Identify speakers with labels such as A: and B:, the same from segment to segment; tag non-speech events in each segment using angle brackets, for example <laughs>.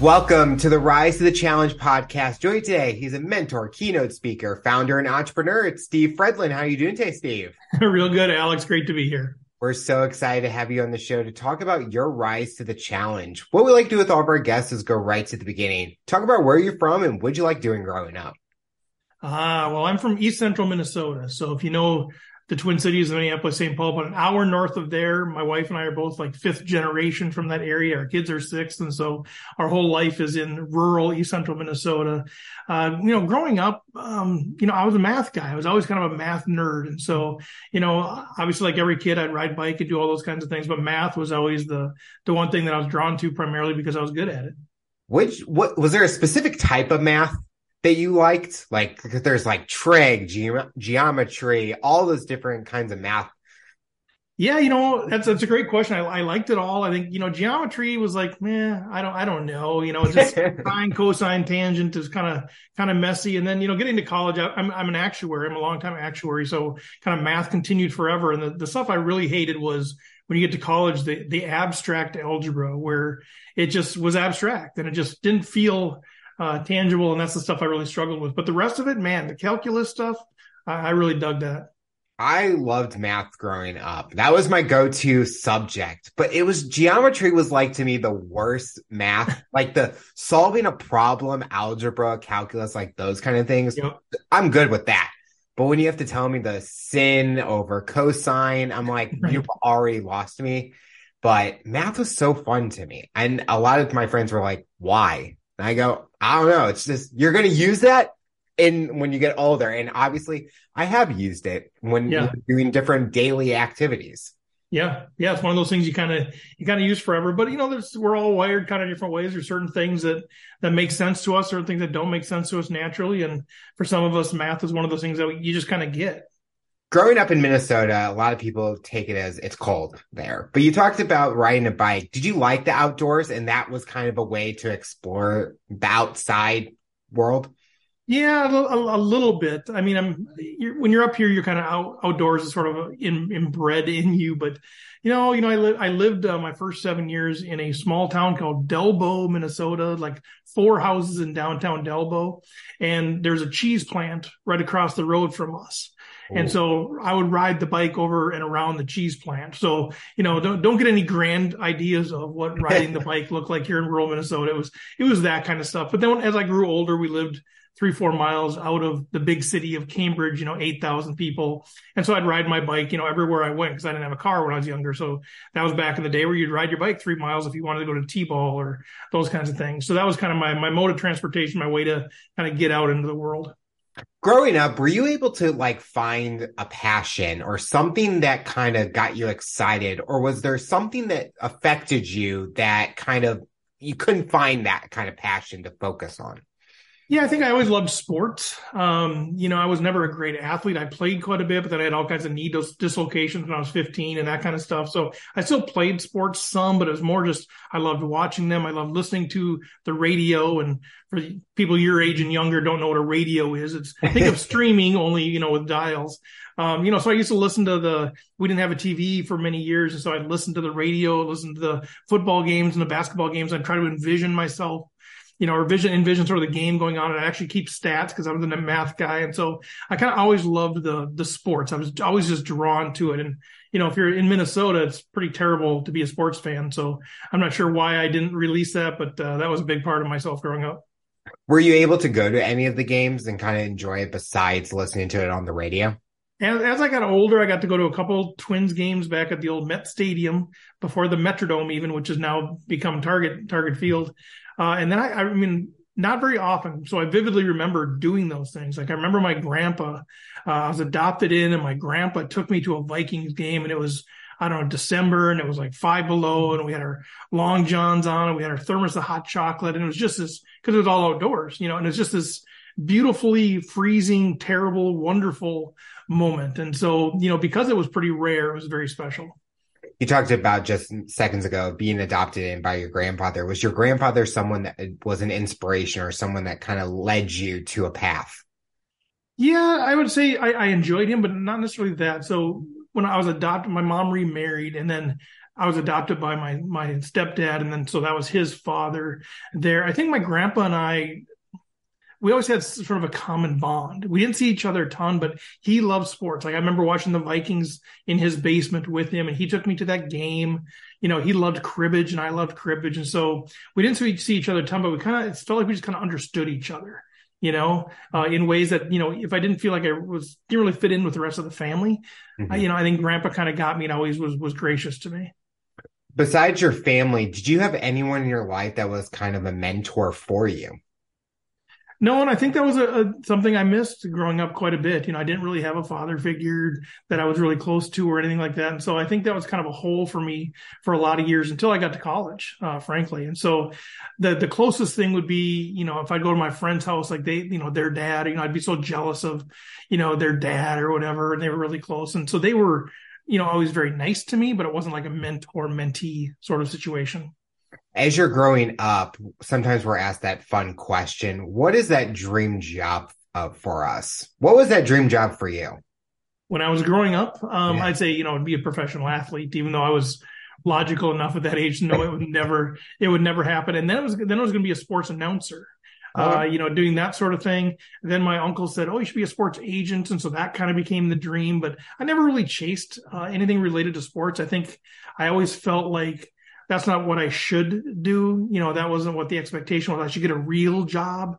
A: Welcome to the Rise to the Challenge podcast. Joining today, he's a mentor, keynote speaker, founder, and entrepreneur. It's Steve Fredlund. How are you doing today, Steve? <laughs>
B: Real good, Alex. Great to be here.
A: We're so excited to have you on the show to talk about your rise to the challenge. What we like to do with all of our guests is go right to the beginning. Talk about where you're from and what you like doing growing up.
B: Ah, uh, well, I'm from East Central Minnesota. So if you know the Twin Cities of Minneapolis, St. Paul, but an hour north of there. My wife and I are both like fifth generation from that area. Our kids are sixth. And so our whole life is in rural East Central Minnesota. Uh, you know, growing up, um, you know, I was a math guy. I was always kind of a math nerd. And so, you know, obviously like every kid, I'd ride bike and do all those kinds of things, but math was always the, the one thing that I was drawn to primarily because I was good at it.
A: Which, what, was there a specific type of math that you liked? Like, there's like trig, ge- geometry, all those different kinds of math.
B: Yeah, you know, that's that's a great question. I, I liked it all. I think, you know, geometry was like, man, I don't I don't know. You know, just <laughs> sine, cosine, tangent is kind of kind of messy. And then, you know, getting to college, I, I'm I'm an actuary. I'm a long time actuary. So kind of math continued forever. And the, the stuff I really hated was when you get to college, the the abstract algebra where it just was abstract and it just didn't feel uh, tangible, and that's the stuff I really struggled with. But the rest of it, man, the calculus stuff, I, I really dug that.
A: I loved math growing up. That was my go-to subject. But it was geometry was like to me the worst math, <laughs> like the solving a problem, algebra, calculus, like those kind of things. Yep. I'm good with that. But when you have to tell me the sin over cosine, I'm like, <laughs> you've already lost me. But math was so fun to me. And a lot of my friends were like, why? And I go, I don't know. It's just, you're going to use that in when you get older. And obviously I have used it when yeah. doing different daily activities.
B: Yeah. Yeah. It's one of those things you kind of, you kind of use forever, but you know, there's, we're all wired kind of different ways. There's certain things that, that make sense to us, certain things that don't make sense to us naturally. And for some of us, math is one of those things that you just kind of get
A: growing up in Minnesota, a lot of people take it as it's cold there. But you talked about riding a bike. Did you like the outdoors? And that was kind of a way to explore the outside world?
B: Yeah, a, a, little bit. I mean, I'm you're, when you're up here, you're kind of out, outdoors is sort of in, inbred in you. But you know, you know, I lived I lived uh, my first seven years in a small town called Dalbo, Minnesota, like four houses in downtown Dalbo, and there's a cheese plant right across the road from us. And so I would ride the bike over and around the cheese plant. So, you know, don't, don't get any grand ideas of what riding the <laughs> bike looked like here in rural Minnesota. It was, it was that kind of stuff. But then as I grew older, we lived three, four miles out of the big city of Cambridge, you know, 8,000 people. And so I'd ride my bike, you know, everywhere I went because I didn't have a car when I was younger. So that was back in the day where you'd ride your bike three miles if you wanted to go to T-ball or those kinds of things. So that was kind of my, my mode of transportation, my way to kind of get out into the world
A: growing up were you able to like find a passion or something that kind of got you excited? Or was there something that affected you that kind of you couldn't find that kind of passion to focus on
B: yeah, I think I always loved sports. Um, you know, I was never a great athlete. I played quite a bit, but then I had all kinds of knee dislocations when I was 15 and that kind of stuff. So I still played sports some, but it was more just I loved watching them. I loved listening to the radio. And for people your age and younger don't know what a radio is. It's think of <laughs> streaming only, you know, with dials. Um, you know, so I used to listen to the, we didn't have a TV for many years. And so I'd listen to the radio, listen to the football games and the basketball games. I'd try to envision myself you know, or vision, envision sort of the game going on and I actually keep stats because I was a math guy. And so I kind of always loved the, the sports. I was always just drawn to it. And, you know, if you're in Minnesota, it's pretty terrible to be a sports fan. So I'm not sure why I didn't release that, but uh, that was a big part of myself growing up.
A: Were you able to go to any of the games and kind of enjoy it besides listening to it on the radio?
B: And as I got older, I got to go to a couple Twins games back at the old Met Stadium before the Metrodome, even, which has now become Target Target Field. Uh, and then I, I mean, not very often. So I vividly remember doing those things. Like I remember my grandpa, uh, I was adopted in and my grandpa took me to a Vikings game and it was, I don't know, December and it was like five below and we had our long johns on and we had our thermos of hot chocolate and it was just this, cause it was all outdoors, you know, and it's just this beautifully freezing, terrible, wonderful moment. And so, you know, because it was pretty rare, it was very special
A: you talked about just seconds ago being adopted in by your grandfather. Was your grandfather someone that uh, was an inspiration or someone that kind of led you to a path?
B: Yeah, I would say I, I enjoyed him, but not necessarily that. So when I was adopted, my mom remarried and then I was adopted by my my stepdad, and then so that was his father there. I think my grandpa and I we always had sort of a common bond. We didn't see each other a ton, but he loved sports. Like I remember watching the Vikings in his basement with him and he took me to that game. You know, he loved cribbage and I loved cribbage. And so we didn't see each other a ton, but we kind of, it felt like we just kind of understood each other, you know, uh, in ways that, you know, if I didn't feel like I was, didn't really fit in with the rest of the family, mm-hmm. you know, I think grandpa kind of got me and always was, was gracious to me.
A: Besides your family, did you have anyone in your life that was kind of a mentor for you?
B: No, and I think that was a, a, something I missed growing up quite a bit. You know, I didn't really have a father figure that I was really close to or anything like that, and so I think that was kind of a hole for me for a lot of years until I got to college, uh, frankly. And so, the the closest thing would be, you know, if I'd go to my friend's house, like they, you know, their dad, you know, I'd be so jealous of, you know, their dad or whatever, and they were really close, and so they were, you know, always very nice to me, but it wasn't like a mentor mentee sort of situation
A: as you're growing up, sometimes we're asked that fun question What is that dream job uh, for us? What was that dream job for you?
B: When I was growing up, um, yeah. I'd say, you know, be a professional athlete, even though I was logical enough at that age to know <laughs> it would never, it would never happen. And then it was, then I was going to be a sports announcer. Uh, uh, you know, doing that sort of thing. Then my uncle said, "Oh, you should be a sports agent," and so that kind of became the dream. But I never really chased uh, anything related to sports. I think I always felt like that's not what I should do. You know, that wasn't what the expectation was. I should get a real job.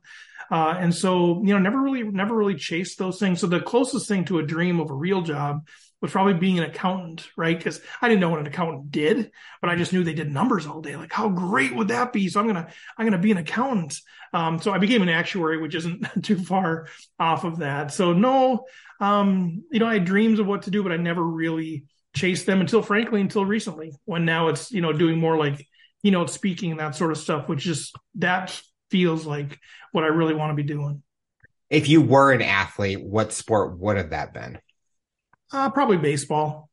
B: Uh, and so, you know, never really, never really chased those things. So the closest thing to a dream of a real job was probably being an accountant, right? Because I didn't know what an accountant did, but I just knew they did numbers all day. Like, how great would that be? So I'm gonna, I'm gonna be an accountant. Um, so I became an actuary, which isn't <laughs> too far off of that. So no, um, you know, I had dreams of what to do, but I never really chase them until frankly until recently when now it's you know doing more like you know speaking and that sort of stuff which just that feels like what i really want to be doing.
A: If you were an athlete what sport would have that been?
B: Uh probably baseball.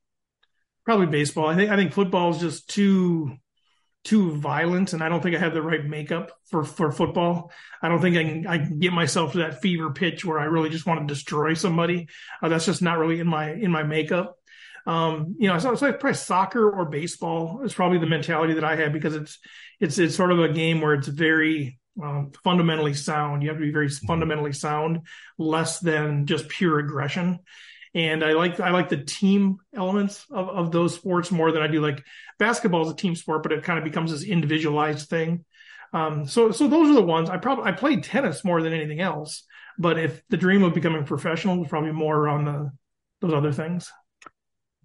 B: Probably baseball. I think i think football is just too too violent and i don't think i have the right makeup for for football. I don't think i can i can get myself to that fever pitch where i really just want to destroy somebody. Uh, that's just not really in my in my makeup um, you know, so, so probably soccer or baseball is probably the mentality that I have because it's it's it's sort of a game where it's very um, fundamentally sound. You have to be very mm-hmm. fundamentally sound, less than just pure aggression. And I like I like the team elements of, of those sports more than I do like basketball is a team sport, but it kind of becomes this individualized thing. Um, so so those are the ones I probably I played tennis more than anything else. But if the dream of becoming professional was probably more on the those other things.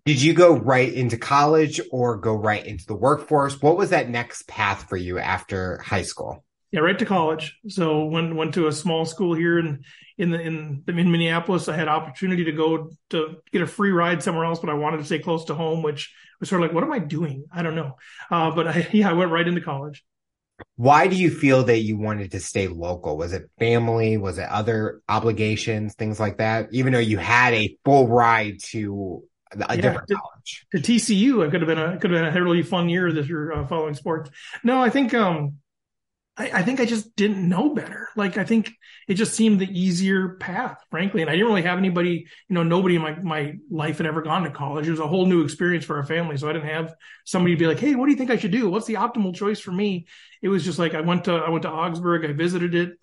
A: Did you go right into college or go right into the workforce? What was that next path for you after high school?
B: Yeah, right to college. So went went to a small school here in in the in in Minneapolis. I had opportunity to go to get a free ride somewhere else, but I wanted to stay close to home, which was sort of like, what am I doing? I don't know. Uh, but I, <laughs> yeah, I went right into college.
A: Why do you feel that you wanted to stay local? Was it family? Was it other obligations, things like that? Even though you had a full ride to a yeah, different to, college.
B: To TCU, it could have been a could have been a really fun year this year uh, following sports. No, I think um, I, I, think I just didn't know better. Like I think it just seemed the easier path, frankly. And I didn't really have anybody, you know, nobody in my my life had ever gone to college. It was a whole new experience for our family, so I didn't have somebody to be like, "Hey, what do you think I should do? What's the optimal choice for me?" It was just like I went to I went to Augsburg, I visited it.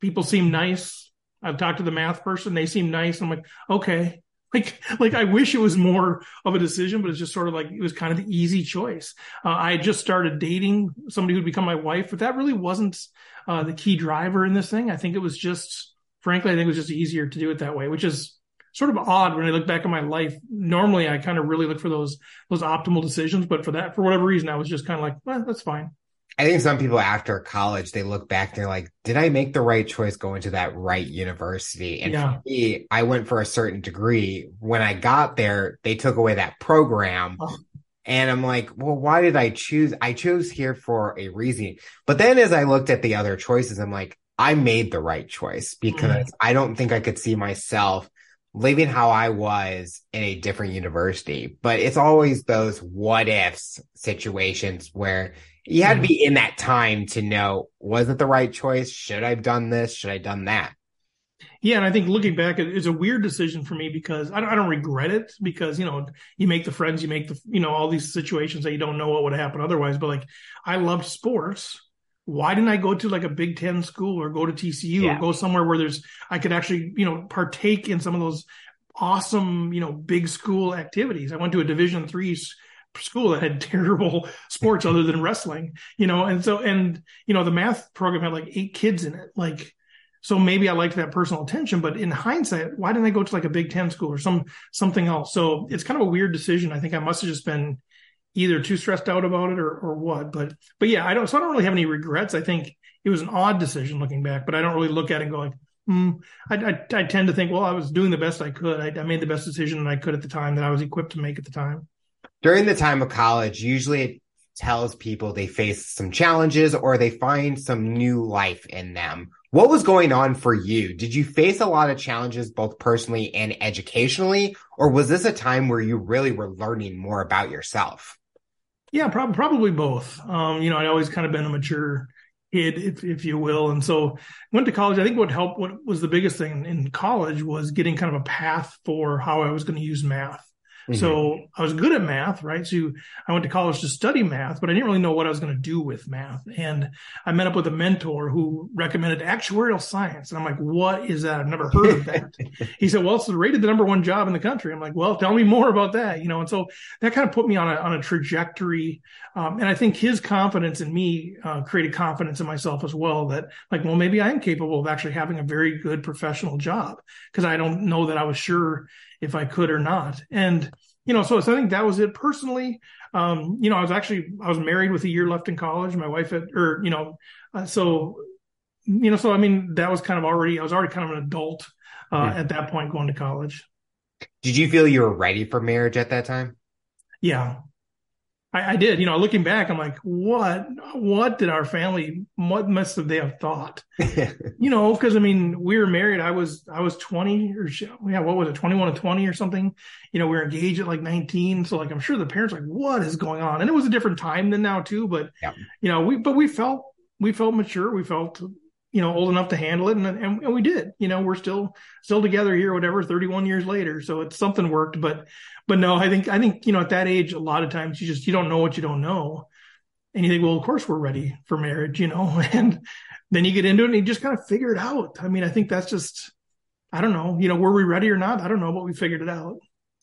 B: People seemed nice. I've talked to the math person; they seemed nice. I'm like, okay, like like I wish it was more of a decision, but it's just sort of like it was kind of the easy choice. Uh, I had just started dating somebody who'd become my wife, but that really wasn't uh, the key driver in this thing. I think it was just, frankly, I think it was just easier to do it that way, which is sort of odd when I look back at my life. Normally, I kind of really look for those those optimal decisions, but for that, for whatever reason, I was just kind of like, well, that's fine.
A: I think some people after college, they look back, they're like, did I make the right choice going to that right university? And yeah. for me, I went for a certain degree. When I got there, they took away that program. Oh. And I'm like, well, why did I choose? I chose here for a reason. But then as I looked at the other choices, I'm like, I made the right choice because mm. I don't think I could see myself living how I was in a different university. But it's always those what ifs situations where you had to mm-hmm. be in that time to know was it the right choice? Should I have done this? Should I have done that?
B: Yeah, and I think looking back, it's a weird decision for me because I don't, I don't regret it because you know you make the friends, you make the you know all these situations that you don't know what would happen otherwise. But like I loved sports. Why didn't I go to like a Big Ten school or go to TCU yeah. or go somewhere where there's I could actually you know partake in some of those awesome you know big school activities? I went to a Division three school that had <laughs> terrible sports other than wrestling, you know, and so and you know the math program had like eight kids in it, like so maybe I liked that personal attention, but in hindsight, why didn't I go to like a Big Ten school or some something else? So it's kind of a weird decision. I think I must have just been either too stressed out about it or or what. But but yeah, I don't. So I don't really have any regrets. I think it was an odd decision looking back, but I don't really look at it and go like, hmm. I, I, I tend to think, well, I was doing the best I could. I, I made the best decision that I could at the time that I was equipped to make at the time.
A: During the time of college, usually it tells people they face some challenges or they find some new life in them. What was going on for you? Did you face a lot of challenges both personally and educationally, or was this a time where you really were learning more about yourself?
B: Yeah, prob- probably both. Um, you know, I'd always kind of been a mature kid, if, if you will. And so went to college. I think what helped, what was the biggest thing in college was getting kind of a path for how I was going to use math. Mm-hmm. So I was good at math, right? So I went to college to study math, but I didn't really know what I was going to do with math. And I met up with a mentor who recommended actuarial science. And I'm like, what is that? I've never heard of that. <laughs> he said, well, it's rated the number one job in the country. I'm like, well, tell me more about that, you know? And so that kind of put me on a, on a trajectory. Um, and I think his confidence in me uh, created confidence in myself as well that like, well, maybe I am capable of actually having a very good professional job because I don't know that I was sure if I could or not. And, you know, so, so I think that was it personally. Um, you know, I was actually, I was married with a year left in college. My wife had, or, you know, uh, so, you know, so I mean, that was kind of already, I was already kind of an adult uh, mm-hmm. at that point going to college.
A: Did you feel you were ready for marriage at that time?
B: Yeah. I, I, did. You know, looking back, I'm like, what? What did our family? What must have they have thought? <laughs> you know, because I mean, we were married. I was I was 20 or yeah, what was it, 21 to 20 or something? You know, we were engaged at like 19. So like, I'm sure the parents like, what is going on? And it was a different time than now too. But yeah. you know, we but we felt we felt mature. We felt you know old enough to handle it and, and, and we did you know we're still still together here whatever 31 years later so it's something worked but but no i think i think you know at that age a lot of times you just you don't know what you don't know and you think well of course we're ready for marriage you know <laughs> and then you get into it and you just kind of figure it out i mean i think that's just i don't know you know were we ready or not i don't know but we figured it out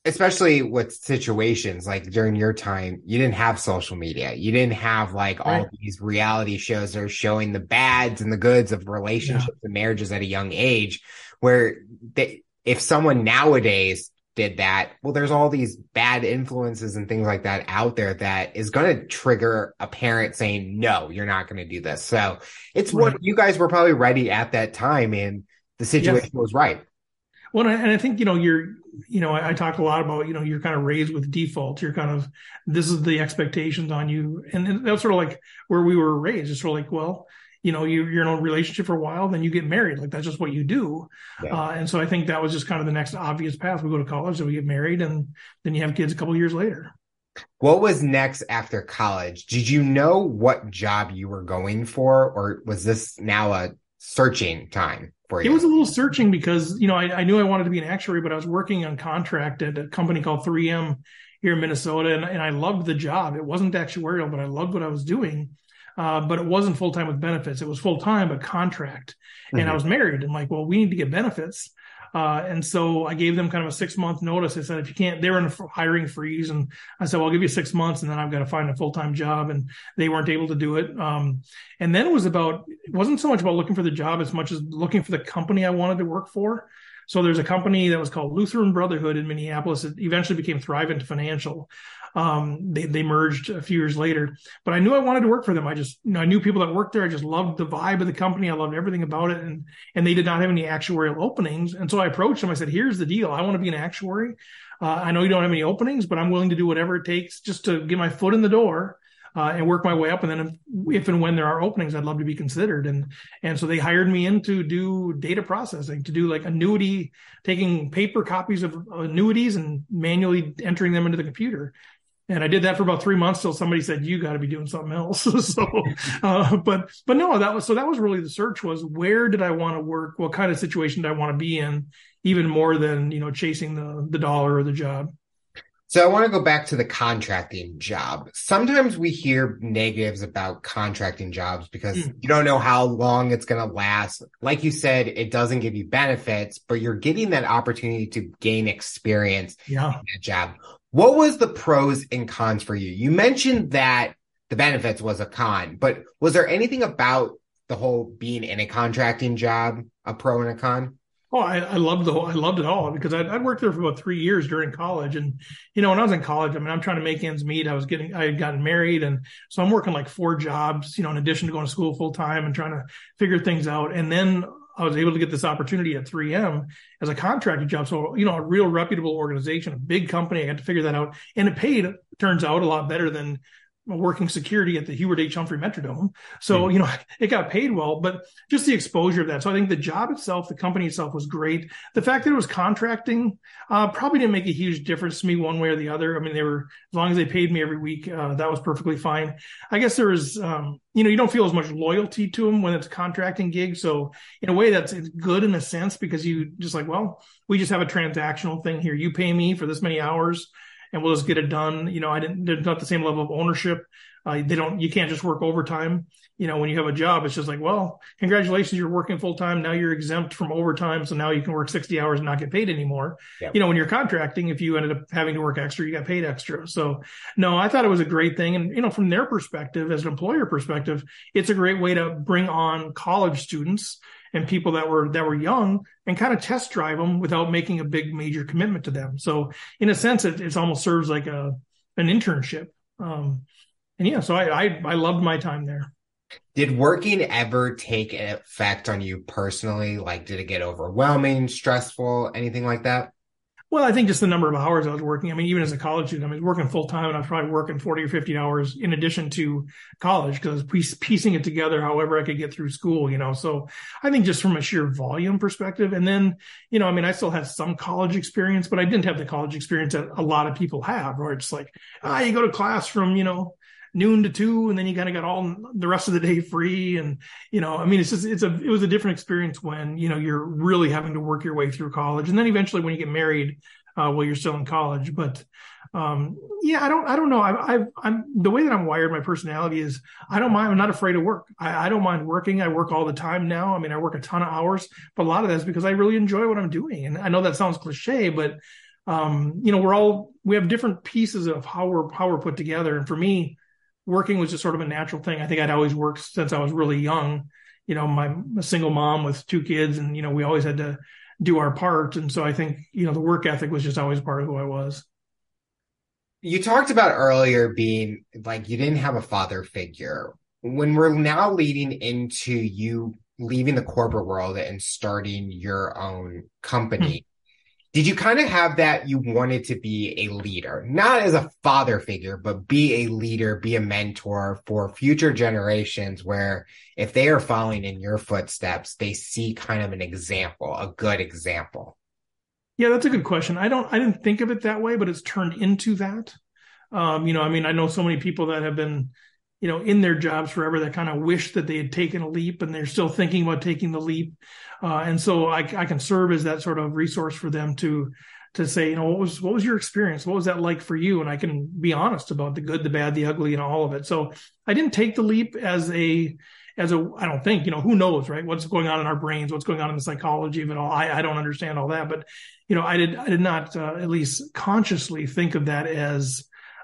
A: especially with situations like during your time, you didn't have social media. You didn't have like right. all these reality shows that are showing the bads and the goods of relationships yeah. and marriages at a young age. Where they, if someone nowadays did that, well, there's all these bad influences and things like that out there that is going to trigger a parent saying, no, you're not going to do this. So it's right. what you guys were probably ready at that time and the situation yes. was right.
B: Well, and I think, you know, you're, you know, I, I, talk a lot about, you know, you're kind of raised with default. You're kind of, this is the expectations on you. And that's sort of like where we were raised. It's sort of like, well, you know, you, you're in a relationship for a while, then you get married. Like that's just what you do. Yeah. Uh, and so I think that was just kind of the next obvious path. We go to college and we get married and then you have kids a couple years later.
A: What was next after college? Did you know what job you were going for, or was this now a searching time?
B: for you? It was a little searching because you know I, I, knew I wanted to be an actuary, but I was working on contract at a company called 3M here in Minnesota, and, and I loved the job. It wasn't actuarial, but I loved what I was doing. Uh, but it wasn't full time with benefits. It was full time, but contract. And mm-hmm. I was married, and like, well, we need to get benefits. Uh, and so I gave them kind of a six month notice. I said, if you can't, they were in a hiring freeze. And I said, well, I'll give you six months and then I've got to find a full time job. And they weren't able to do it. Um, and then it was about, it wasn't so much about looking for the job as much as looking for the company I wanted to work for. So there's a company that was called Lutheran Brotherhood in Minneapolis. It eventually became Thrivent Financial. Um, they, they merged a few years later, but I knew I wanted to work for them. I just, you know, I knew people that worked there. I just loved the vibe of the company. I loved everything about it. And, and they did not have any actuarial openings. And so I approached them. I said, here's the deal. I want to be an actuary. Uh, I know you don't have any openings, but I'm willing to do whatever it takes just to get my foot in the door. Uh, and work my way up. And then if, if, and when there are openings, I'd love to be considered. And and so they hired me in to do data processing, to do like annuity, taking paper copies of annuities and manually entering them into the computer. And I did that for about three months till somebody said you got to be doing something else. <laughs> so, uh, but but no, that was so that was really the search was where did I want to work? What kind of situation did I want to be in? Even more than you know chasing the the dollar or the job.
A: So I want to go back to the contracting job. Sometimes we hear negatives about contracting jobs because mm. you don't know how long it's going to last. Like you said, it doesn't give you benefits, but you're getting that opportunity to gain experience
B: yeah.
A: in that job. What was the pros and cons for you? You mentioned that the benefits was a con, but was there anything about the whole being in a contracting job a pro and a con?
B: Oh, I, I loved the whole, I loved it all because I'd, I'd, worked there for about three years during college, and you know when I was in college, I mean I'm trying to make ends meet. I was getting I had gotten married, and so I'm working like four jobs, you know, in addition to going to school full time and trying to figure things out. And then I was able to get this opportunity at 3M as a contracted job. So, you know, a real reputable organization, a big company. I got to figure that out. And it paid, turns out, a lot better than working security at the Hubert H. Humphrey Metrodome. So, mm. you know, it got paid well, but just the exposure of that. So I think the job itself, the company itself was great. The fact that it was contracting, uh, probably didn't make a huge difference to me one way or the other. I mean, they were, as long as they paid me every week, uh, that was perfectly fine. I guess there was, um, you know, you don't feel as much loyalty to them when it's a contracting gig. So in a way that's it's good in a sense because you just like, well, we just have a transactional thing here. You pay me for this many hours and we'll just get it done. You know, I didn't, there's not the same level of ownership. Uh, they don't, you can't just work overtime. You know, when you have a job, it's just like, well, congratulations, you're working full time. Now you're exempt from overtime. So now you can work 60 hours and not get paid anymore. Yep. You know, when you're contracting, if you ended up having to work extra, you got paid extra. So no, I thought it was a great thing. And, you know, from their perspective, as an employer perspective, it's a great way to bring on college students and people that were that were young and kind of test drive them without making a big major commitment to them. So in a sense, it, it almost serves like a an internship. Um, and yeah, so I, I I loved my time there.
A: Did working ever take an effect on you personally? Like, did it get overwhelming, stressful, anything like that?
B: Well, I think just the number of hours I was working. I mean, even as a college student, I was working full time and I was probably working 40 or 50 hours in addition to college because I was piecing it together however I could get through school, you know. So I think just from a sheer volume perspective. And then, you know, I mean, I still have some college experience, but I didn't have the college experience that a lot of people have, where it's like, ah, you go to class from, you know, noon to two and then you kind of got all the rest of the day free and you know i mean it's just it's a it was a different experience when you know you're really having to work your way through college and then eventually when you get married uh, while you're still in college but um, yeah i don't i don't know I, I i'm the way that i'm wired my personality is i don't mind i'm not afraid of work. I, I don't mind working i work all the time now i mean i work a ton of hours but a lot of that's because i really enjoy what i'm doing and i know that sounds cliche but um, you know we're all we have different pieces of how we're how we're put together and for me working was just sort of a natural thing. I think I'd always worked since I was really young. You know, my a single mom with two kids, and you know, we always had to do our part. And so I think you know the work ethic was just always part of who I was.
A: You talked about earlier being like you didn't have a father figure. When we're now leading into you leaving the corporate world and starting your own company, did you kind of have that you wanted to be a leader, not as a father figure, but be a leader, be a mentor for future generations where if they are following in your footsteps, they see kind of an example, a good example?
B: Yeah, that's a good question. I don't, I didn't think of it that way, but it's turned into that. Um, you know, I mean, I know so many people that have been, you know, in their jobs forever that kind of wish that they had taken a leap and they're still thinking about taking the leap. Uh, and so I, I can serve as that sort of resource for them to, to say, you know, what was, what was your experience? What was that like for you? And I can be honest about the good, the bad, the ugly, and all of it. So I didn't take the leap as a, as a, I don't think, you know, who knows, right? What's going on in our brains? What's going on in the psychology of it all? I, I don't understand all that, but, you know, I did, I did not, uh, at least consciously think of that as,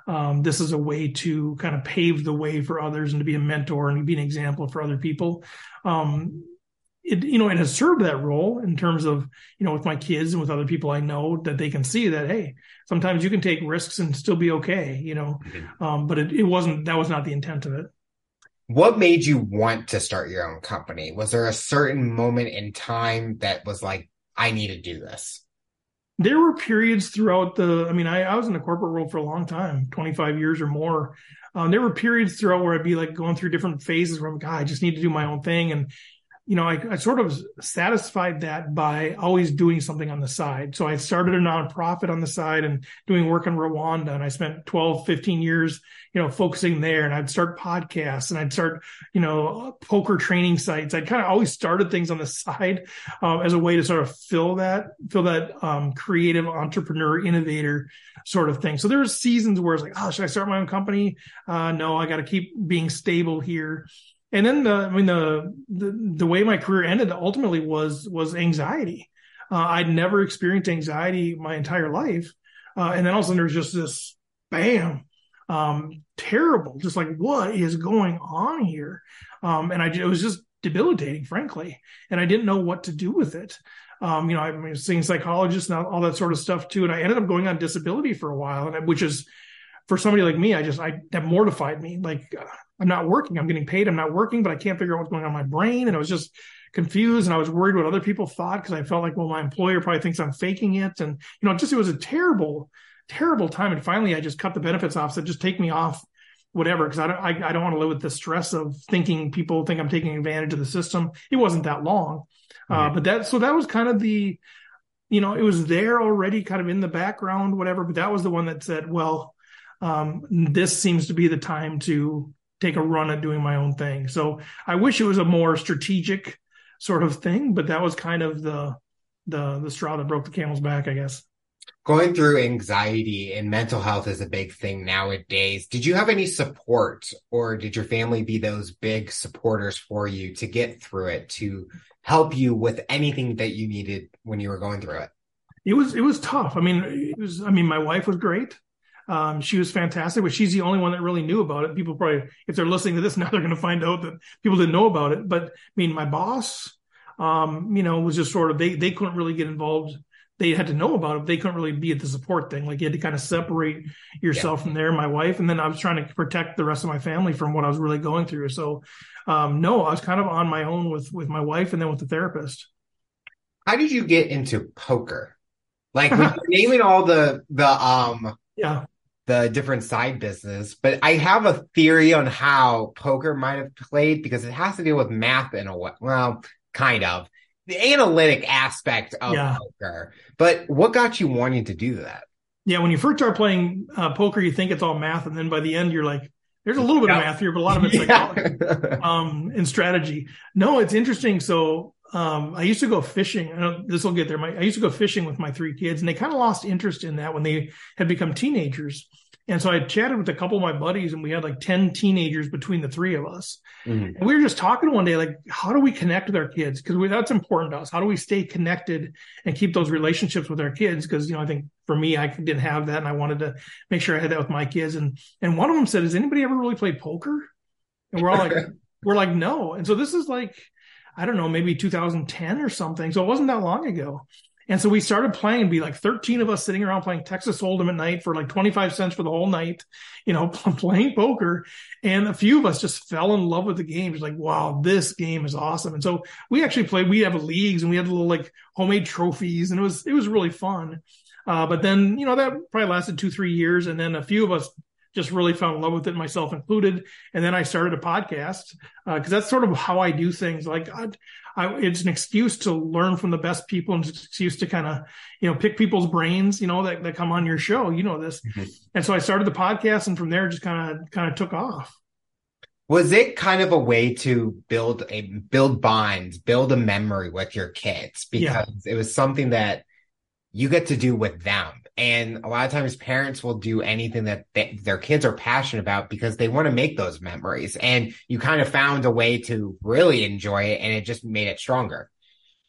B: um, this is a way to kind of pave the way for others and to be a mentor and be an example for other people. Um, it, you know, it has served that role in terms of, you know, with my kids and with other people I know that they can see that, hey, sometimes you can take risks and still be okay, you know. Mm-hmm. Um, but it, it wasn't, that was not the intent of it.
A: What made you want to start your own company? Was there a certain moment in time that was like, I need to do this?
B: There were periods throughout the i mean I, I, was in the corporate world for a long time 25 years or more. Um, there were periods throughout where i'd be like going through different phases where i'm God, i just need to do my own thing. And you know, I, I, sort of satisfied that by always doing something on the side. So I started a nonprofit on the side and doing work in Rwanda. And I spent 12, 15 years, you know, focusing there. And I'd start podcasts and I'd start, you know, poker training sites. I'd kind of always started things on the <laughs> side uh, as a way to sort of fill that, fill that um, creative entrepreneur, innovator sort of thing. So there were seasons where it's like, oh, should I start my own company? Uh, no, I got to keep being stable here and then the i mean the, the the way my career ended ultimately was was anxiety. Uh, i'd never experienced anxiety my entire life. Uh, and then all of a sudden there's just this bam um, terrible just like what is going on here? Um, and i it was just debilitating frankly. And i didn't know what to do with it. Um, you know i mean seeing psychologists and all that sort of stuff too. And i ended up going on disability for a while and which is for somebody like me i just i that mortified me. Like I'm not working. I'm getting paid. I'm not working, but I can't figure out what's going on in my brain. And I was just confused and I was worried what other people thought because I felt like, well, my employer probably thinks I'm faking it. And, you know, just, it was a terrible, terrible time. And finally, I just cut the benefits off. Said, just take me off whatever. Cause I don't, I, I don't want to live with the stress of thinking people think I'm taking advantage of the system. It wasn't that long. Uh, but that, so that was kind of the, you know, it was there already kind of in the background, whatever, but that was the one that said, well, um, this seems to be the time to take a run at doing my own thing. So I wish it was a more strategic sort of thing, but that was kind of the the the straw that broke the camel's back, I guess.
A: Going through anxiety and mental health is a big thing nowadays. Did you have any support or did your family be those big supporters for you to get through it, to help you with anything that you needed when you were going through it?
B: It was it was tough. I mean, it was I mean, my wife was great. Um, she was fantastic, but she's the only one that really knew about it. People probably, if they're listening to this <laughs> now, they're going to find out that people didn't know about it. But I mean, my boss, um, you know, was just sort of, they, they couldn't really get involved. They had to know about it. They couldn't really be at the support thing. Like you had to kind of separate yourself yeah. from there, my wife. And then I was trying to protect the rest of my family from what I was really going through. So, um, no, I was kind of on my own with, with my wife and then with the therapist.
A: How did you get into poker? Like <laughs> naming all the, the, um,
B: yeah
A: the different side business, but I have a theory on how poker might have played because it has to deal with math in a way. Well, kind of the analytic aspect of yeah. poker. But what got you wanting to do that?
B: Yeah, when you first start playing uh, poker, you think it's all math, and then by the end, you're like, "There's a little bit yeah. of math here, but a lot of it's <laughs> psychology yeah. um, and strategy." No, it's interesting. So um, I used to go fishing. This will get there. My, I used to go fishing with my three kids, and they kind of lost interest in that when they had become teenagers. And so I chatted with a couple of my buddies, and we had like 10 teenagers between the three of us. Mm-hmm. And we were just talking one day, like, how do we connect with our kids? Because that's important to us. How do we stay connected and keep those relationships with our kids? Because, you know, I think for me, I didn't have that, and I wanted to make sure I had that with my kids. And and one of them said, Has anybody ever really played poker? And we're all like, <laughs> we're like, no. And so this is like, I don't know, maybe 2010 or something. So it wasn't that long ago. And so we started playing, be like 13 of us sitting around playing Texas Hold'em at night for like 25 cents for the whole night, you know, <laughs> playing poker. And a few of us just fell in love with the game. It's like, wow, this game is awesome. And so we actually played, we have leagues and we had little like homemade trophies and it was, it was really fun. Uh, but then, you know, that probably lasted two, three years. And then a few of us just really fell in love with it, myself included. And then I started a podcast because uh, that's sort of how I do things. Like I, I, it's an excuse to learn from the best people and it's an excuse to kind of, you know, pick people's brains, you know, that, that come on your show. You know this. Mm-hmm. And so I started the podcast, and from there, just kind of kind of took off.
A: Was it kind of a way to build a build bonds, build a memory with your kids because yeah. it was something that you get to do with them and a lot of times parents will do anything that they, their kids are passionate about because they want to make those memories. And you kind of found a way to really enjoy it and it just made it stronger.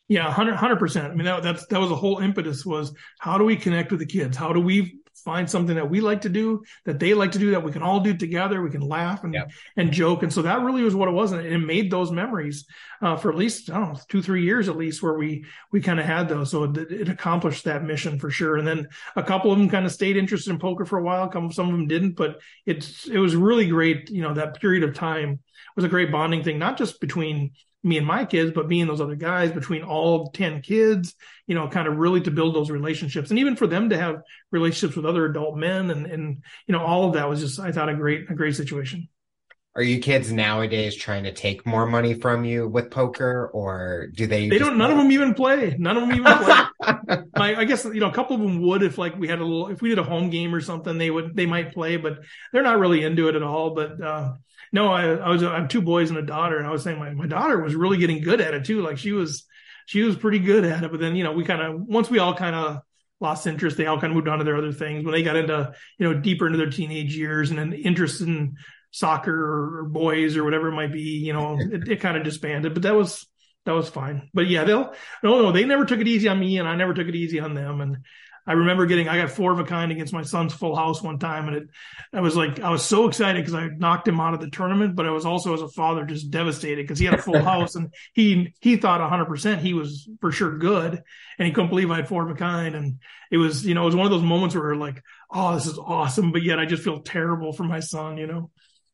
B: Yeah, 100 percent. I mean, that, that's that was a whole impetus was how do we connect with the kids? How do we find something that we like to do, that they like to do, that we can all do together. We can laugh and yep. and joke, and so that really was what it was, and it made those memories uh, for at least I don't know two three years at least where we we kind of had those. So it, it, accomplished that mission for sure. And then a couple of them kind of stayed interested in poker for a while. Some of them didn't, but it's it was really great. You know, that period of time was a great bonding thing, not just between me and my kids, but me and those other guys between all 10 kids, you know, kind of really to build those relationships and even for them to have relationships with other adult men and, and, you know, all of that was just, I thought a great, a great situation.
A: Are you kids nowadays trying to take more money from you with poker, or do they?
B: They don't. None of them even play. None of them even <laughs> play. Like, I guess you know a couple of them would if like we had a little if we did a home game or something they would they might play, but they're not really into it at all. But uh, no, I, I was I have two boys and a daughter, and I was saying my my daughter was really getting good at it too. Like she was she was pretty good at it. But then you know we kind of once we all kind of lost interest. They all kind of moved on to their other things when they got into, you know, deeper into their teenage years and then interest in soccer or boys or whatever it might be, you know, it, it kind of disbanded, but that was, that was fine. But yeah, they'll, no, no, they never took it easy on me and I never took it easy on them. And I remember getting, I got four of a kind against my son's full house one time. And it, I was like, I was so excited because I knocked him out of the tournament, but I was also as a father just devastated because he had a full <laughs> house and he, he thought hundred percent he was for sure good. And he couldn't believe I had four of a kind. And it was, you know, it was one of those moments where like, oh, this is awesome. But yet I just feel terrible for my son, you know?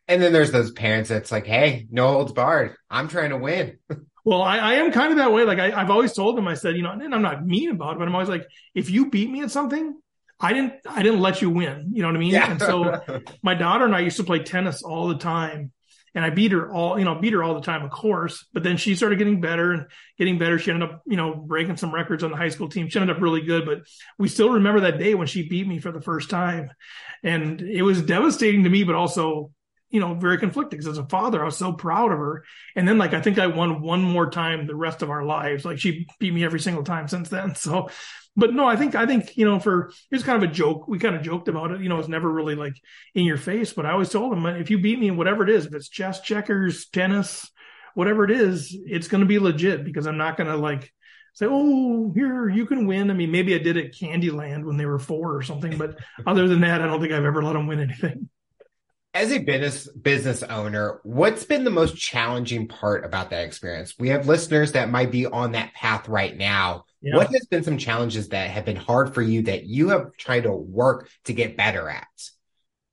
A: And then there's those parents that's like, hey, no holds barred. I'm trying to win. <laughs>
B: Well, I, I, am kind of that way. Like I, have always told them, I said, you know, and I'm not mean about it, but I'm always like, if you beat me at something, I didn't, I didn't let you win. You know what I mean? Yeah. And so <laughs> my daughter and I used to play tennis all the time and I beat her all, you know, beat her all the time, of course, but then she started getting better and getting better. She ended up, you know, breaking some records on the high school team. She ended up really good, but we still remember that day when she beat me for the first time. And it was devastating to me, but also you know, very conflicted because as a father, I was so proud of her. And then like, I think I won one more time the rest of our lives. Like she beat me every single time since then. <laughs> So, but no, I think, I think, you know, for, it's kind of a joke. We kind of joked about it. You know, it's never really like in your face, but I always told him if you beat me in whatever it is, if it's chess, checkers, tennis, whatever it is, it's going to be legit because I'm not going to like, say, "Oh, here you can win." I mean, maybe I did at Candyland when they were four or something, but other than that, I don't think I've ever let them win anything
A: as a business business owner, what's been the most challenging part about that experience? We have listeners that might be on that path right now. Yeah. What has been some challenges that have been hard for you that you have tried to work to get better at?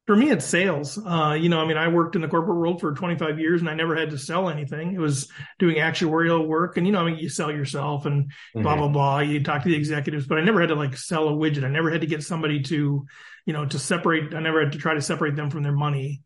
B: For me, it's sales. Uh, you know, I mean, I worked in the corporate world for 25 years and I never had to sell anything. It was doing actuarial work. And, you know, I mean, you sell yourself and mm-hmm. blah, blah, blah. You talk to the executives, but I never had to like sell a widget. I never had to get somebody to, you know, to separate, I never had to try to separate them from their money.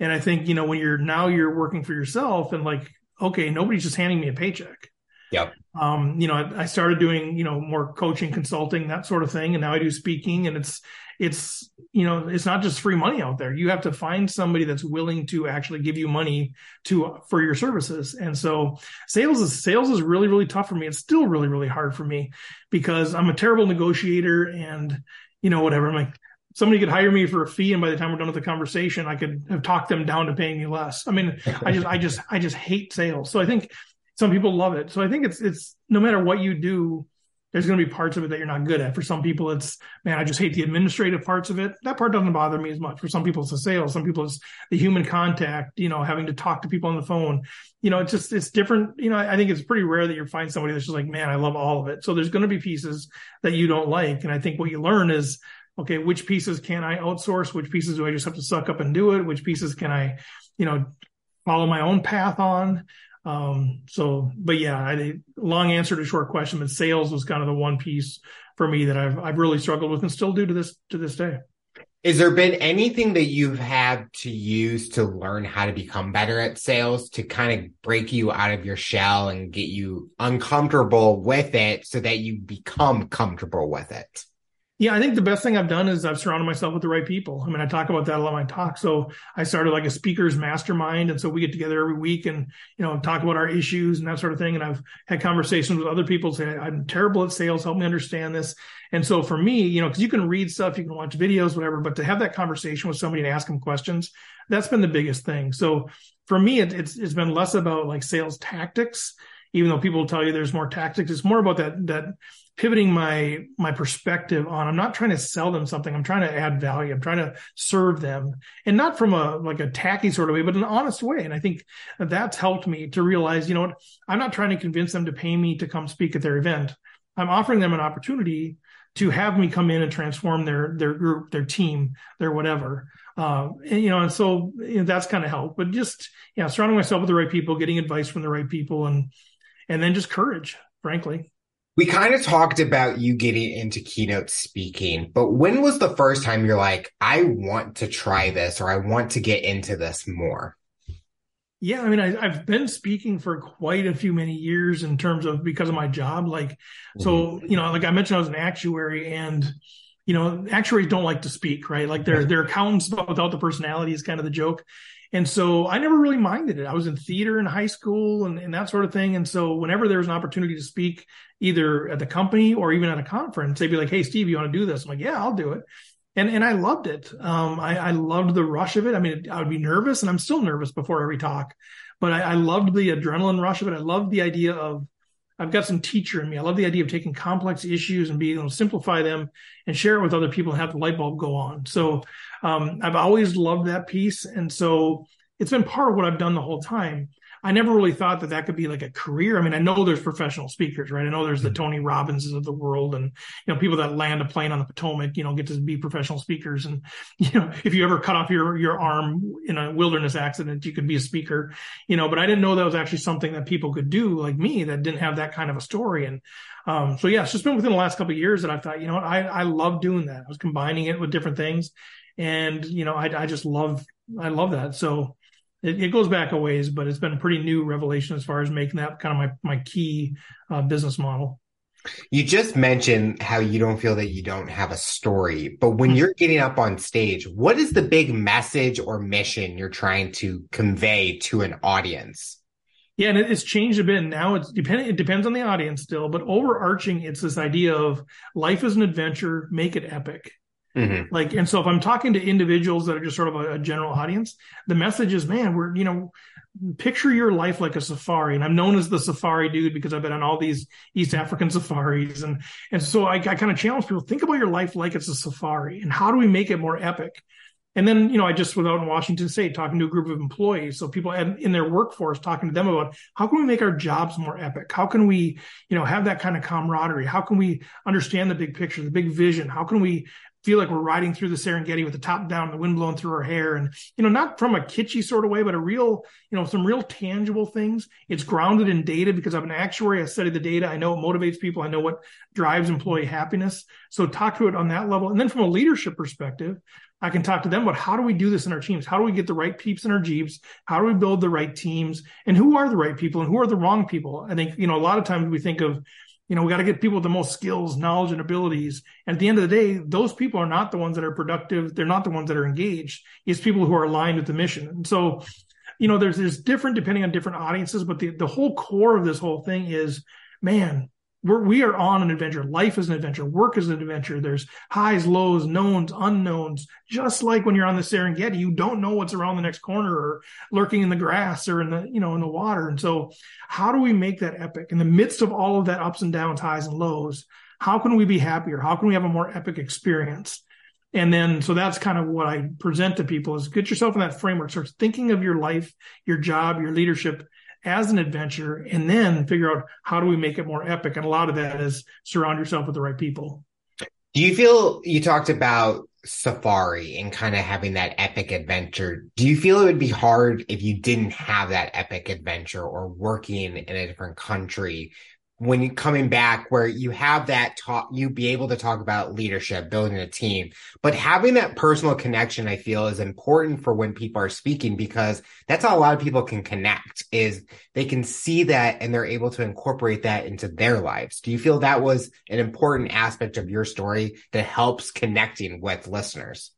B: And I think, you know, when you're now you're working for yourself and like, okay, nobody's just handing me a paycheck.
A: yeah.
B: Um, you know, I, I, started doing, you know, more coaching, consulting, that sort of thing. And now I do speaking and it's, it's, you know, it's not just free money out there. You have to find somebody that's willing to actually give you money to, for your services. And so sales is, sales is really, really tough for me. It's still really, really hard for me because I'm a terrible negotiator and, you know, whatever. I'm like, somebody could hire me for a fee and by the time we're done with the conversation i could have talked them down to paying me less i mean <laughs> i just i just i just hate sales so i think some people love it so i think it's it's no matter what you do there's going to be parts of it that you're not good at. For some people it's man i just hate the administrative parts of it. That part doesn't bother me as much. For some people it's the sales. Some people it's the human contact you know having to talk to people on the phone. You know it's just it's different. You know i think it's pretty rare that you find somebody that's just like man i love all of it. So there's going to be pieces that you don't like and i think what you learn is okay, which pieces can I outsource? Which pieces do I just have to suck up and do it? Which pieces can I, you know, follow my own path on? Um, so, but yeah, I, long answer to short question, but sales was kind of the one piece for me that I've, I've really struggled with and still do to this, to this day.
A: Is there been anything that you've had to use to learn how to become better at sales to kind of break you out of your shell and get you uncomfortable with it so that you become comfortable with it?
B: Yeah, I think the best thing I've done is I've surrounded myself with the right people. I mean, I talk about that a lot in my talk. So I started like a speakers mastermind. And so we get together every week and, you know, talk about our issues and that sort of thing. And I've had conversations with other people saying, I'm terrible at sales. Help me understand this. And so for me, you know, cause you can read stuff, you can watch videos, whatever, but to have that conversation with somebody and ask them questions, that's been the biggest thing. So for me, it, it's, it's been less about like sales tactics even though people tell you there's more tactics it's more about that that pivoting my my perspective on i'm not trying to sell them something. I'm trying to add value. I'm trying to serve them. And not from a like a tacky sort of way but an honest way. And i think that's helped me to realize you know what? I'm not trying to convince them to pay me to come speak at their event. I'm offering them an opportunity to have me come in and transform their their group their team their whatever. Uh, and, you know and so you know, that's kind of helped. But just yeah surrounding myself with the right people getting advice from the right people and and then just courage frankly
A: we kind of talked about you getting into keynote speaking, but when was the first time you're like, I want to try this or I want to get into this more?
B: Yeah, I mean, I, have been speaking for quite a few many years in terms of because of my job. Like, mm-hmm. so you know, like I mentioned, I was an actuary, and you know, actuaries don't like to speak, right? Like they're they're accountants without the personality is kind of the joke. And so I never really minded it. I was in theater in high school and, and that sort of thing. And so whenever there was an opportunity to speak either at the company or even at a conference, they'd be like, Hey, Steve, you want to do this? I'm like, yeah, I'll do it. And, and I loved it. Um, I, I loved the rush of it. I mean, I would be nervous and I'm still nervous before every talk, but I, I loved the adrenaline rush of it. I loved the idea of, I've got some teacher in me. I love the idea of taking complex issues and being able to simplify them and share it with other people and have the light bulb go on. So um, I've always loved that piece. And so it's been part of what I've done the whole time. I never really thought that that could be like a career. I mean, I know there's professional speakers, right? I know there's the mm-hmm. Tony Robbinses of the world and, you know, people that land a plane on the Potomac, you know, get to be professional speakers. And, <laughs> you know, if you ever cut off your, your arm in a wilderness accident, you could be a speaker, you know, but I didn't know that was actually something that people could do like me that didn't have that kind of a story. And, um, so yeah, it's just been within the last couple of years that I thought, you know what, I, I love doing that. I was combining it with different things. And, you know, I, I just love, I love that. So, it, it, goes back a ways, but it's been a pretty new revelation as far as making that kind of my my key uh, business model.
A: You just mentioned how you don't feel that you don't have a story, but when hmm. you're getting up on stage, what is the big message or mission you're trying to convey to an audience?
B: Yeah, and it's changed a bit. Now it's depending. It depends on the audience still, but overarching, it's this idea of life is an adventure. Make it epic. Mm-hmm. Like, and so if I'm talking to individuals that are just sort of a, a, general audience, the message is, man, we're, you know, picture your life like a safari. And I'm known as the safari dude because I've been on all these East African <laughs> safaris. And, and so I, I kind of challenge people, think about your life like it's a safari and how do we make it more epic? And then, you know, I just was out in Washington State talking to a group of employees. So people in their workforce talking to them about how can we make our jobs more epic? How can we, you know, have that kind of camaraderie? How can we understand the big picture, the big vision? How can we feel like we're riding through the Serengeti with the top down, the wind blowing through our hair, and you know, not from a kitschy sort of way, but a real, you know, some real tangible things. It's grounded in data because I'm an actuary. I study the data. I know what motivates people. I know what drives employee happiness. So talk to it on that level, and then from a leadership perspective, I can talk to them about how do we do this in our teams? How do we get the right peeps in our jeeps? How do we build the right teams? And who are the right people and who are the wrong people? I think, you know, a lot of times we think of you know, we got to get people with the most skills, knowledge, and abilities. And at the end of the day, those people are not the ones that are productive. They're not the ones that are engaged. It's people who are aligned with the mission. And so, you know, there's there's different depending on different audiences, but the the whole core of this whole thing is, man, we're, we are on an adventure. Life is an adventure. Work is an adventure. There's highs, lows, knowns, unknowns. Just like when you're on the Serengeti, you don't know what's around the next corner or lurking in the grass or in the, you know, in the water. And so how do we make that epic in the midst of all of that ups and downs, highs and lows? How can we be happier? How can we have a more epic experience? And then, so that's kind of what I present to people is get yourself in that framework. Start thinking of your life, your job, your leadership as an adventure and then figure out how do we make it more epic. And a lot of that is surround yourself with the right people.
A: Do you feel you talked about safari and kind of having that epic adventure? Do you feel it would be hard if you didn't have that epic adventure or working in a different country when you coming back where you have that talk, you be able to talk about leadership, building a team, but having that personal connection, I feel is important for when people are speaking because that's how a lot of people can connect is they can see that and they're able to incorporate that into their lives. Do you feel that was an important aspect of your story that helps connecting with listeners?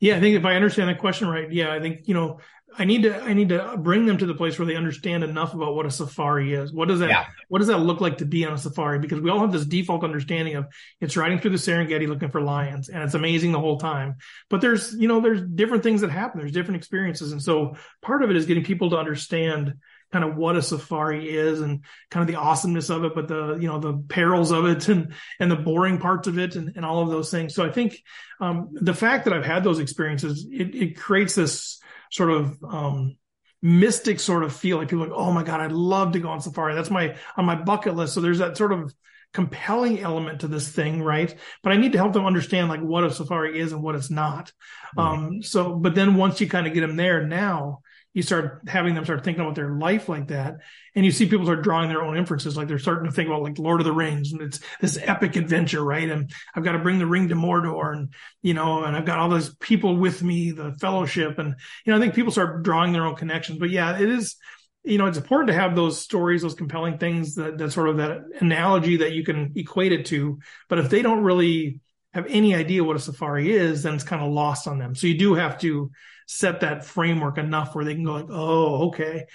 B: Yeah, I think if I understand the question right, yeah, I think, you know, I need to I need to bring them to the place where they understand enough about what a safari is. What does that yeah. what does that look like to be on a safari? Because we all have this default understanding of it's riding through the Serengeti looking for lions and it's amazing the whole time. But there's you know there's different things that happen. There's different experiences. And so part of it is getting people to understand kind of what a safari is and kind of the awesomeness of it, but the, you know, the perils of it and, and the boring parts of it and, and all of those things. So I think, um, the fact that I've had those experiences, it, it creates this, sort of um, mystic sort of feel. Like people like, oh my god, I'd love to go on safari. That's my on my bucket list. So there's that sort of compelling element to this thing, right? But I need to help them understand like what a safari is and what it's not. Mm-hmm. Um, so, but then once you kind of get them there, now you start having them start thinking about their life like that. And you see people start drawing their own inferences. Like they're starting to think about like Lord of the Rings and it's this epic adventure, right? And I've got to bring the ring to Mordor and, you know, and I've got all those people with me, the fellowship. And, you know, I think people start drawing their own connections. But yeah, it is, you know, it's important to have those stories, those compelling things that, that sort of that analogy that you can equate it to. But if they don't really have any idea what a safari is, then it's kind of lost on them. So you do have to set that framework enough where they can go like, oh, okay.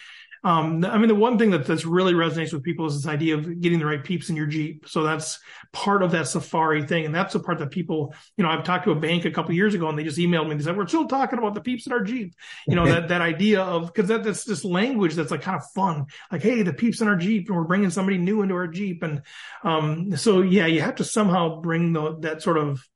B: Um, I mean, the one thing that that's really resonates with people is this idea of getting the right peeps in your Jeep. So that's part of that safari thing. And that's the part that people, you know, I've talked to a bank a couple years ago and they just emailed me and they said, we're still talking about the peeps in our Jeep. You know, that, that idea of, cause that, that's this language that's like kind of fun. Like, Hey, the peeps in our Jeep and we're bringing somebody new into our Jeep. And, um, so yeah, you have to somehow bring the, that sort of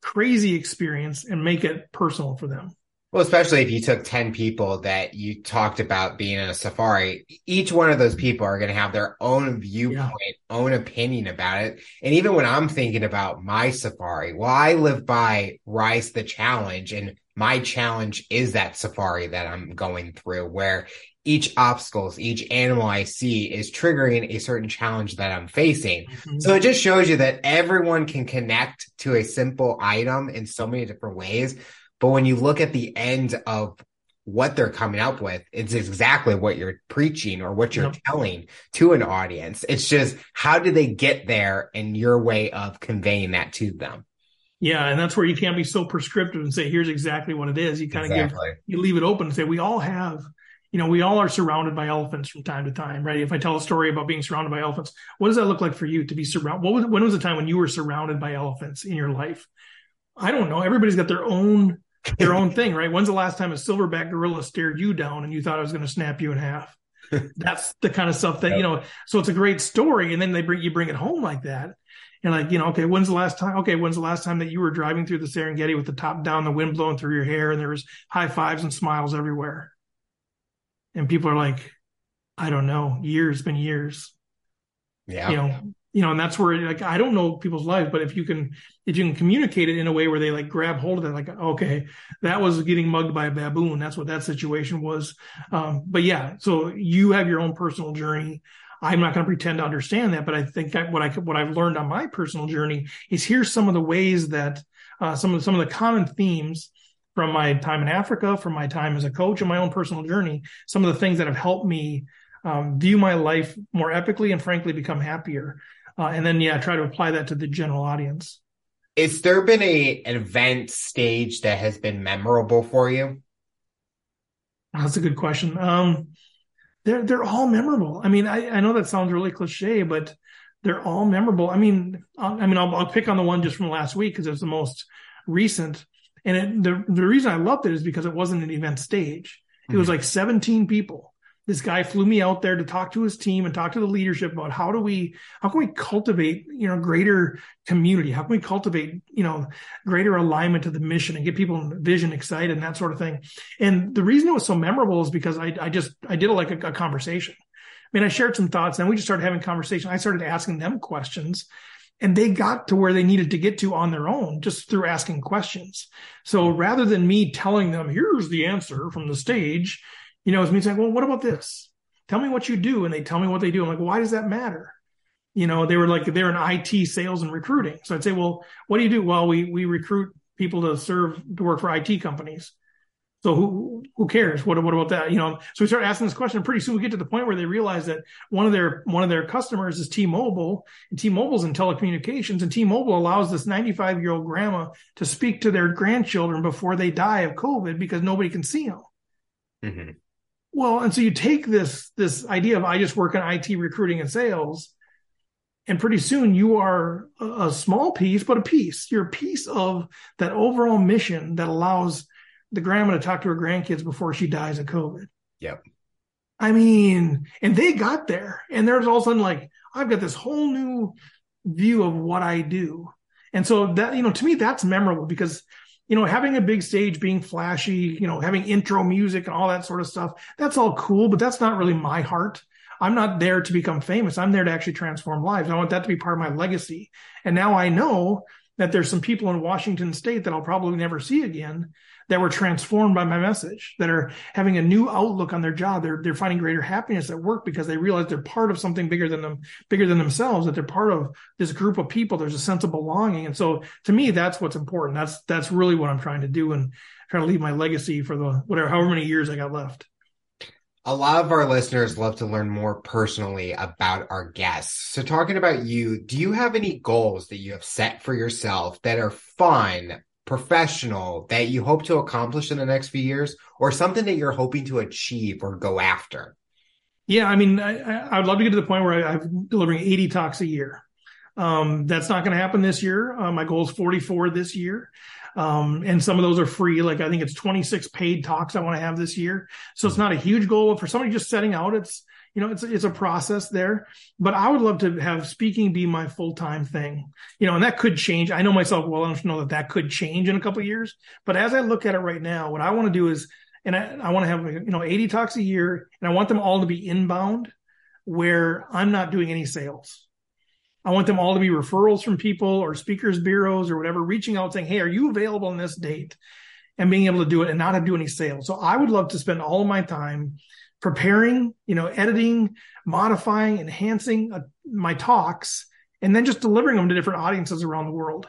B: crazy experience and make it personal for them.
A: Well, especially if you took 10 people that you talked about being in a safari, each one of those people are going to have their own viewpoint, yeah. own opinion about it. And even when I'm thinking about my safari, well, I live by Rise the Challenge and my challenge is that safari that I'm going through where each obstacles, each animal I see is triggering a certain challenge that I'm facing. Mm-hmm. So it just shows you that everyone can connect to a simple item in so many different ways. But when you look at the end of what they're coming up with, it's exactly what you're preaching or what you're yep. telling to an audience. It's just how do they get there and your way of conveying that to them.
B: Yeah, and that's where you can't be so prescriptive and say, here's exactly what it is. You kind of give, you leave it open and say, we all have, you know, we all are surrounded by elephants from time to time, right? If I tell a story about being surrounded by elephants, what does that look like for you to be surrounded? What was, when was the time when you were surrounded by elephants in your life? I don't know. Everybody's got their own their <laughs> own thing, right? When's the last time a silverback gorilla stared you down and you thought I was going to snap you in half? <laughs> That's the kind of stuff that, yep. you know, so it's a great story. And then they bring, you bring it home like that. And like, you know, okay, when's the last time? Okay, when's the last time that you were driving through the Serengeti with the top down, the wind blowing through your hair, and there was high fives and smiles everywhere? And people are like, I don't know, years, been years.
A: Yeah.
B: You know, you know, and that's where like I don't know people's lives, but if you can if you can communicate it in a way where they like grab hold of it, like okay, that was getting mugged by a baboon. That's what that situation was. Um, but yeah, so you have your own personal journey. I'm not going to pretend to understand that, but I think that what I what I've learned on my personal journey is here's some of the ways that uh, some of some of the common themes from my time in Africa, from my time as a coach, and my own personal journey. Some of the things that have helped me um, view my life more epically and frankly become happier uh, and then yeah, try to apply that to the general audience.
A: Is there been a an event stage that has been memorable for you?
B: That's a good question. Um, they're they're all memorable. I mean, I, I know that sounds really cliche, but they're all memorable. I mean, I'll, I mean, I'll, I'll pick on the one just from last week because it's the most recent. And it, the the reason I loved it is because it wasn't an event stage. It mm-hmm. was like 17 people this guy flew me out there to talk to his team and talk to the leadership about how do we how can we cultivate you know greater community? How can we cultivate you know greater alignment to the mission and get people in vision excited and that sort of thing? And the reason it was so memorable is because i, I just i did it like a, a conversation. I mean i shared some thoughts and we just started having conversation. I started asking them questions and they got to where they needed to get to on their own just through asking questions. So rather than me telling them here's the answer from the stage you know, it's me saying, well, what about this? Tell me what you do. And they tell me what they do. I'm like, why does that matter? You know, they were like, they're in IT sales and recruiting. So I'd say, well, what do you do? Well, we, we recruit people to serve, to work for IT companies. So who who cares? What what about that? You know, so we start asking this question. Pretty soon we get to the point where they realize that one of their one of their customers is T-Mobile, and T-Mobile's in telecommunications, and T-Mobile allows this 95 year old grandma to speak to their grandchildren before they die of COVID because nobody can see them. Mm-hmm. Well, and so you take this this idea of I just work in IT recruiting and sales, and pretty soon you are a, a small piece, but a piece. You're a piece of that overall mission that allows the grandma to talk to her grandkids before she dies of COVID.
A: Yep.
B: I mean, and they got there, and there's all of a sudden like I've got this whole new view of what I do, and so that you know to me that's memorable because you know, having a big stage, being flashy, you know, having intro music and all that sort of stuff, that's all cool, but that's not really my heart. I'm not there to become famous. I'm there to actually transform lives. I want that to be part of my legacy. And now I know that there's some people in Washington state that I'll probably never see again that were transformed by my message, that are having a new outlook on their job. They're they're finding greater happiness at work because they realize they're part of something bigger than them, bigger than themselves, that they're part of this group of people. There's a sense of belonging. And so to me, that's what's important. That's that's really what I'm trying to do and trying to leave my legacy for the whatever however many years I got left.
A: A lot of our listeners love to learn more personally about our guests. So, talking about you, do you have any goals that you have set for yourself that are fun, professional, that you hope to accomplish in the next few years, or something that you're hoping to achieve or go after?
B: Yeah, I mean, I, I would love to get to the point where I, am delivering 80 talks a year. Um, that's not going to happen this year. Uh, my goal is 44 this year. Um, and some of those are free. Like I think it's 26 paid talks I want to have this year. So it's not a huge goal for somebody just setting out. It's, you know, it's, it's a process there, but I would love to have speaking be my full time thing, you know, and that could change. I know myself well enough to know that that could change in a couple years, but as I look at it right now, what I want to do is, and I, I want to have, you know, 80 talks a year and I want them all to be inbound where I'm not doing any sales. I want them all to be referrals from people or speakers bureaus or whatever, reaching out saying, Hey, are you available on this date? And being able to do it and not have to do any sales. So I would love to spend all my time preparing, you know, editing, modifying, enhancing uh, my talks, and then just delivering them to different audiences around the world.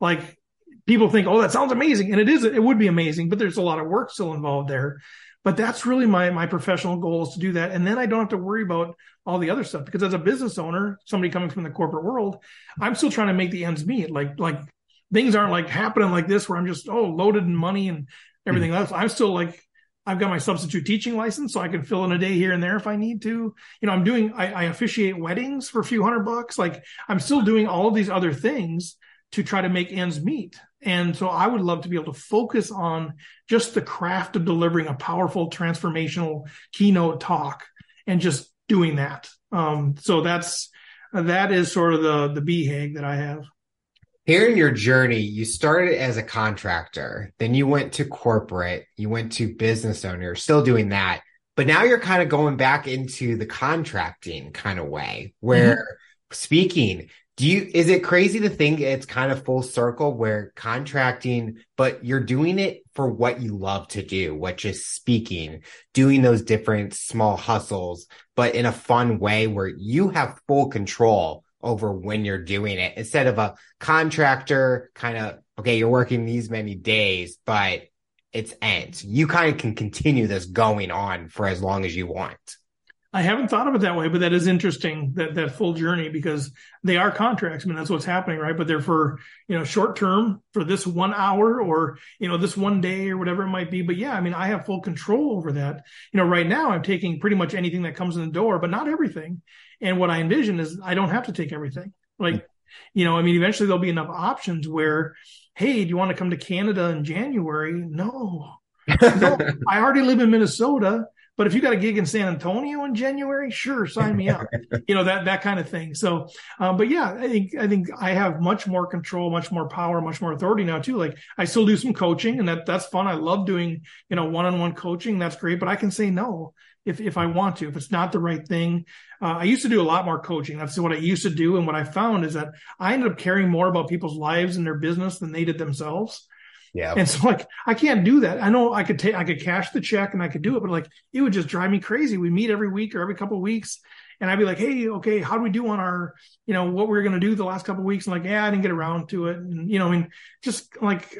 B: Like people think, oh, that sounds amazing. And it is, it would be amazing, but there's a lot of work still involved there. But that's really my my professional goal is to do that. And then I don't have to worry about all the other stuff because as a business owner, somebody coming from the corporate world, I'm still trying to make the ends meet. Like like things aren't like happening like this where I'm just oh loaded in money and everything mm-hmm. else. I'm still like I've got my substitute teaching license, so I can fill in a day here and there if I need to. You know, I'm doing I, I officiate weddings for a few hundred bucks. Like I'm still doing all of these other things to try to make ends meet. And so I would love to be able to focus on just the craft of delivering a powerful transformational keynote talk and just doing that. Um, so that's, that is sort of the, the BHAG that I have.
A: Here in your journey, you started as a contractor, then you went to corporate, you went to business owner, still doing that. But now you're kind of going back into the contracting kind of way where mm-hmm. speaking, do you is it crazy to think it's kind of full circle where contracting but you're doing it for what you love to do which is speaking doing those different small hustles but in a fun way where you have full control over when you're doing it instead of a contractor kind of okay you're working these many days but it's ends you kind of can continue this going on for as long as you want
B: I haven't thought of it that way, but that is interesting that that full journey because they are contracts. I mean, that's what's happening, right? But they're for you know short term for this one hour or you know this one day or whatever it might be. But yeah, I mean, I have full control over that. You know, right now I'm taking pretty much anything that comes in the door, but not everything. And what I envision is I don't have to take everything. Like, you know, I mean, eventually there'll be enough options where, hey, do you want to come to Canada in January? No. no, <laughs> I already live in Minnesota. But if you got a gig in San Antonio in January, sure, sign me up. you know that that kind of thing. So, um, but yeah, I think I think I have much more control, much more power, much more authority now too. Like I still do some coaching, and that that's fun. I love doing you know one on one coaching. That's great. But I can say no if if I want to. If it's not the right thing, uh, I used to do a lot more coaching. That's what I used to do, and what I found is that I ended up caring more about people's lives and their business than they did themselves. Yeah. And so like I can't do that. I know I could take I could cash the check and I could do it, but like it would just drive me crazy. We meet every week or every couple of weeks and I'd be like, Hey, okay, how do we do on our, you know, what we are gonna do the last couple of weeks? And like, yeah, I didn't get around to it. And you know, I mean, just like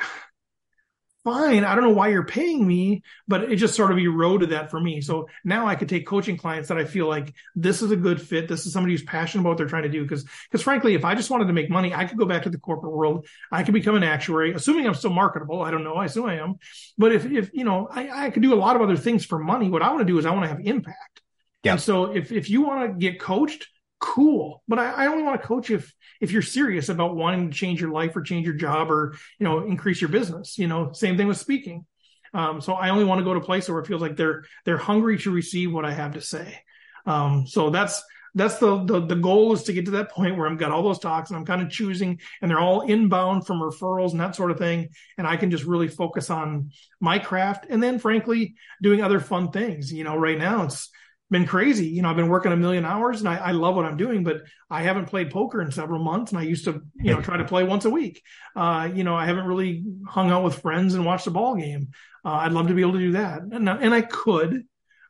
B: fine. I don't know why you're paying me, but it just sort of eroded that for me. So now I could take coaching clients that I feel like this is a good fit. This is somebody who's passionate about what they're trying to do. Because, because frankly, if I just wanted to make money, I could go back to the corporate world. I could become an actuary, assuming I'm still marketable. I don't know. I assume I am. But if, if, you know, I, I could do a lot of other things for money. What I want to do is I want to have impact. Yeah. And so if, if you want to get coached, cool. But I, I only want to coach if if you're serious about wanting to change your life or change your job or you know increase your business. You know, same thing with speaking. Um, so I only want to go to a place where it feels like they're they're hungry to receive what I have to say. Um, so that's that's the, the the goal is to get to that point where I've got all those talks and I'm kind of choosing and they're all inbound from referrals and that sort of thing. And I can just really focus on my craft and then frankly doing other fun things. You know, right now it's been crazy. You know, I've been working a million hours and I, I, love what I'm doing, but I haven't played poker in several months and I used to, you know, try to play once a week. Uh, you know, I haven't really hung out with friends and watched a ball game. Uh, I'd love to be able to do that. And, and I could,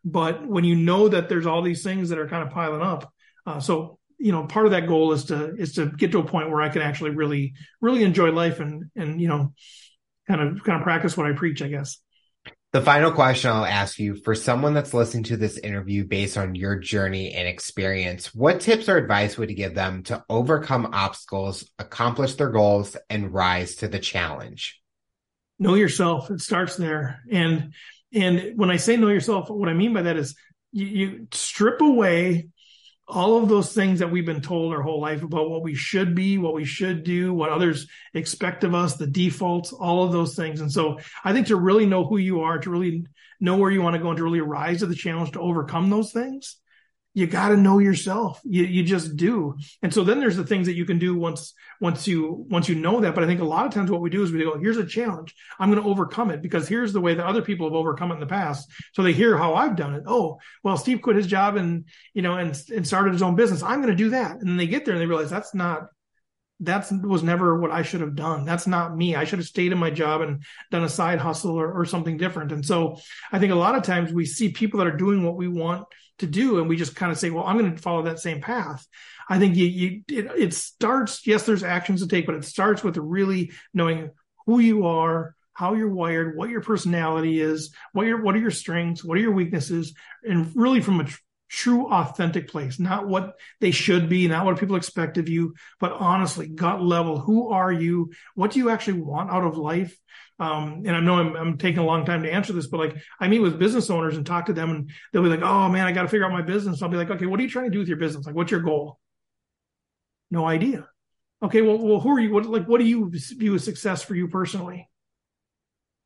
B: but when you know that there's all these things that are kind of piling up, uh, so, you know, part of that goal is to, is to get to a point where I can actually really, really enjoy life and, and, you know, kind of, kind of practice what I preach, I guess.
A: The final question I'll ask you for someone that's listening to this interview based on your journey and experience, what tips or advice would you give them to overcome obstacles, accomplish their goals, and rise to the challenge?
B: Know yourself. It starts there. And and when I say know yourself, what I mean by that is you, you strip away all of those things that we've been told our whole life about what we should be, what we should do, what others expect of us, the defaults, all of those things. And so I think to really know who you are, to really know where you want to go and to really rise to the challenge to overcome those things, you got to know yourself. You, you just do. And so then there's the things that you can do once, once you, once you know that. But I think a lot of times what we do is we go, here's a challenge. I'm going to overcome it because here's the way that other people have overcome it in the past. So they hear how I've done it. Oh, well, Steve quit his job and, you know, and, and started his own business. I'm going to do that. And then they get there and they realize that's not, that was never what I should have done. That's not me. I should have stayed in my job and done a side hustle or, or something different. And so I think a lot of times we see people that are doing what we want to do and we just kind of say well i'm going to follow that same path. I think you, you it, it starts yes there's actions to take but it starts with really knowing who you are how you're wired what your personality is what your what are your strengths what are your weaknesses and really from a true authentic place not what they should be not what people expect of you but honestly gut level who are you what do you actually want out of life um, and I know I'm, I'm, taking a long time to answer this, but like I meet with business owners and talk to them and they'll be like, Oh man, I got to figure out my business. I'll be like, okay, what are you trying to do with your business? Like, what's your goal? No idea. Okay. Well, well, who are you? What, like, what do you view as success for you personally?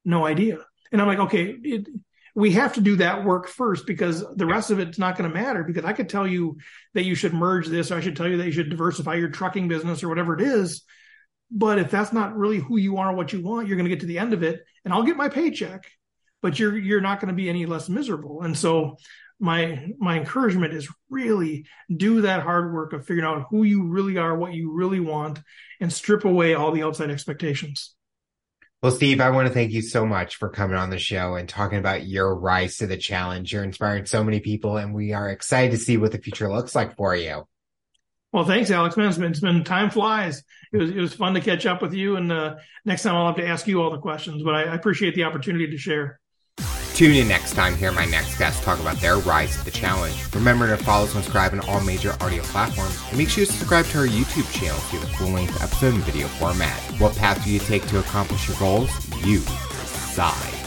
B: No idea. And I'm like, okay, it, we have to do that work first because the rest of it's not going to matter because I could tell you that you should merge this or I should tell you that you should diversify your trucking business or whatever it is. But if that's not really who you are, what you want, you're going to get to the end of it, and I'll get my paycheck, but you're you're not going to be any less miserable. And so my my encouragement is really do that hard work of figuring out who you really are, what you really want, and strip away all the outside expectations.
A: Well, Steve, I want to thank you so much for coming on the show and talking about your rise to the challenge. You're inspiring so many people, and we are excited to see what the future looks like for you.
B: Well, thanks, Alex. Man, it's been, it's been time flies. It was it was fun to catch up with you, and uh, next time I'll have to ask you all the questions. But I, I appreciate the opportunity to share.
A: Tune in next time. Hear my next guest talk about their rise to the challenge. Remember to follow, subscribe on all major audio platforms, and make sure to subscribe to our YouTube channel to a full-length episode in video format. What path do you take to accomplish your goals? You decide.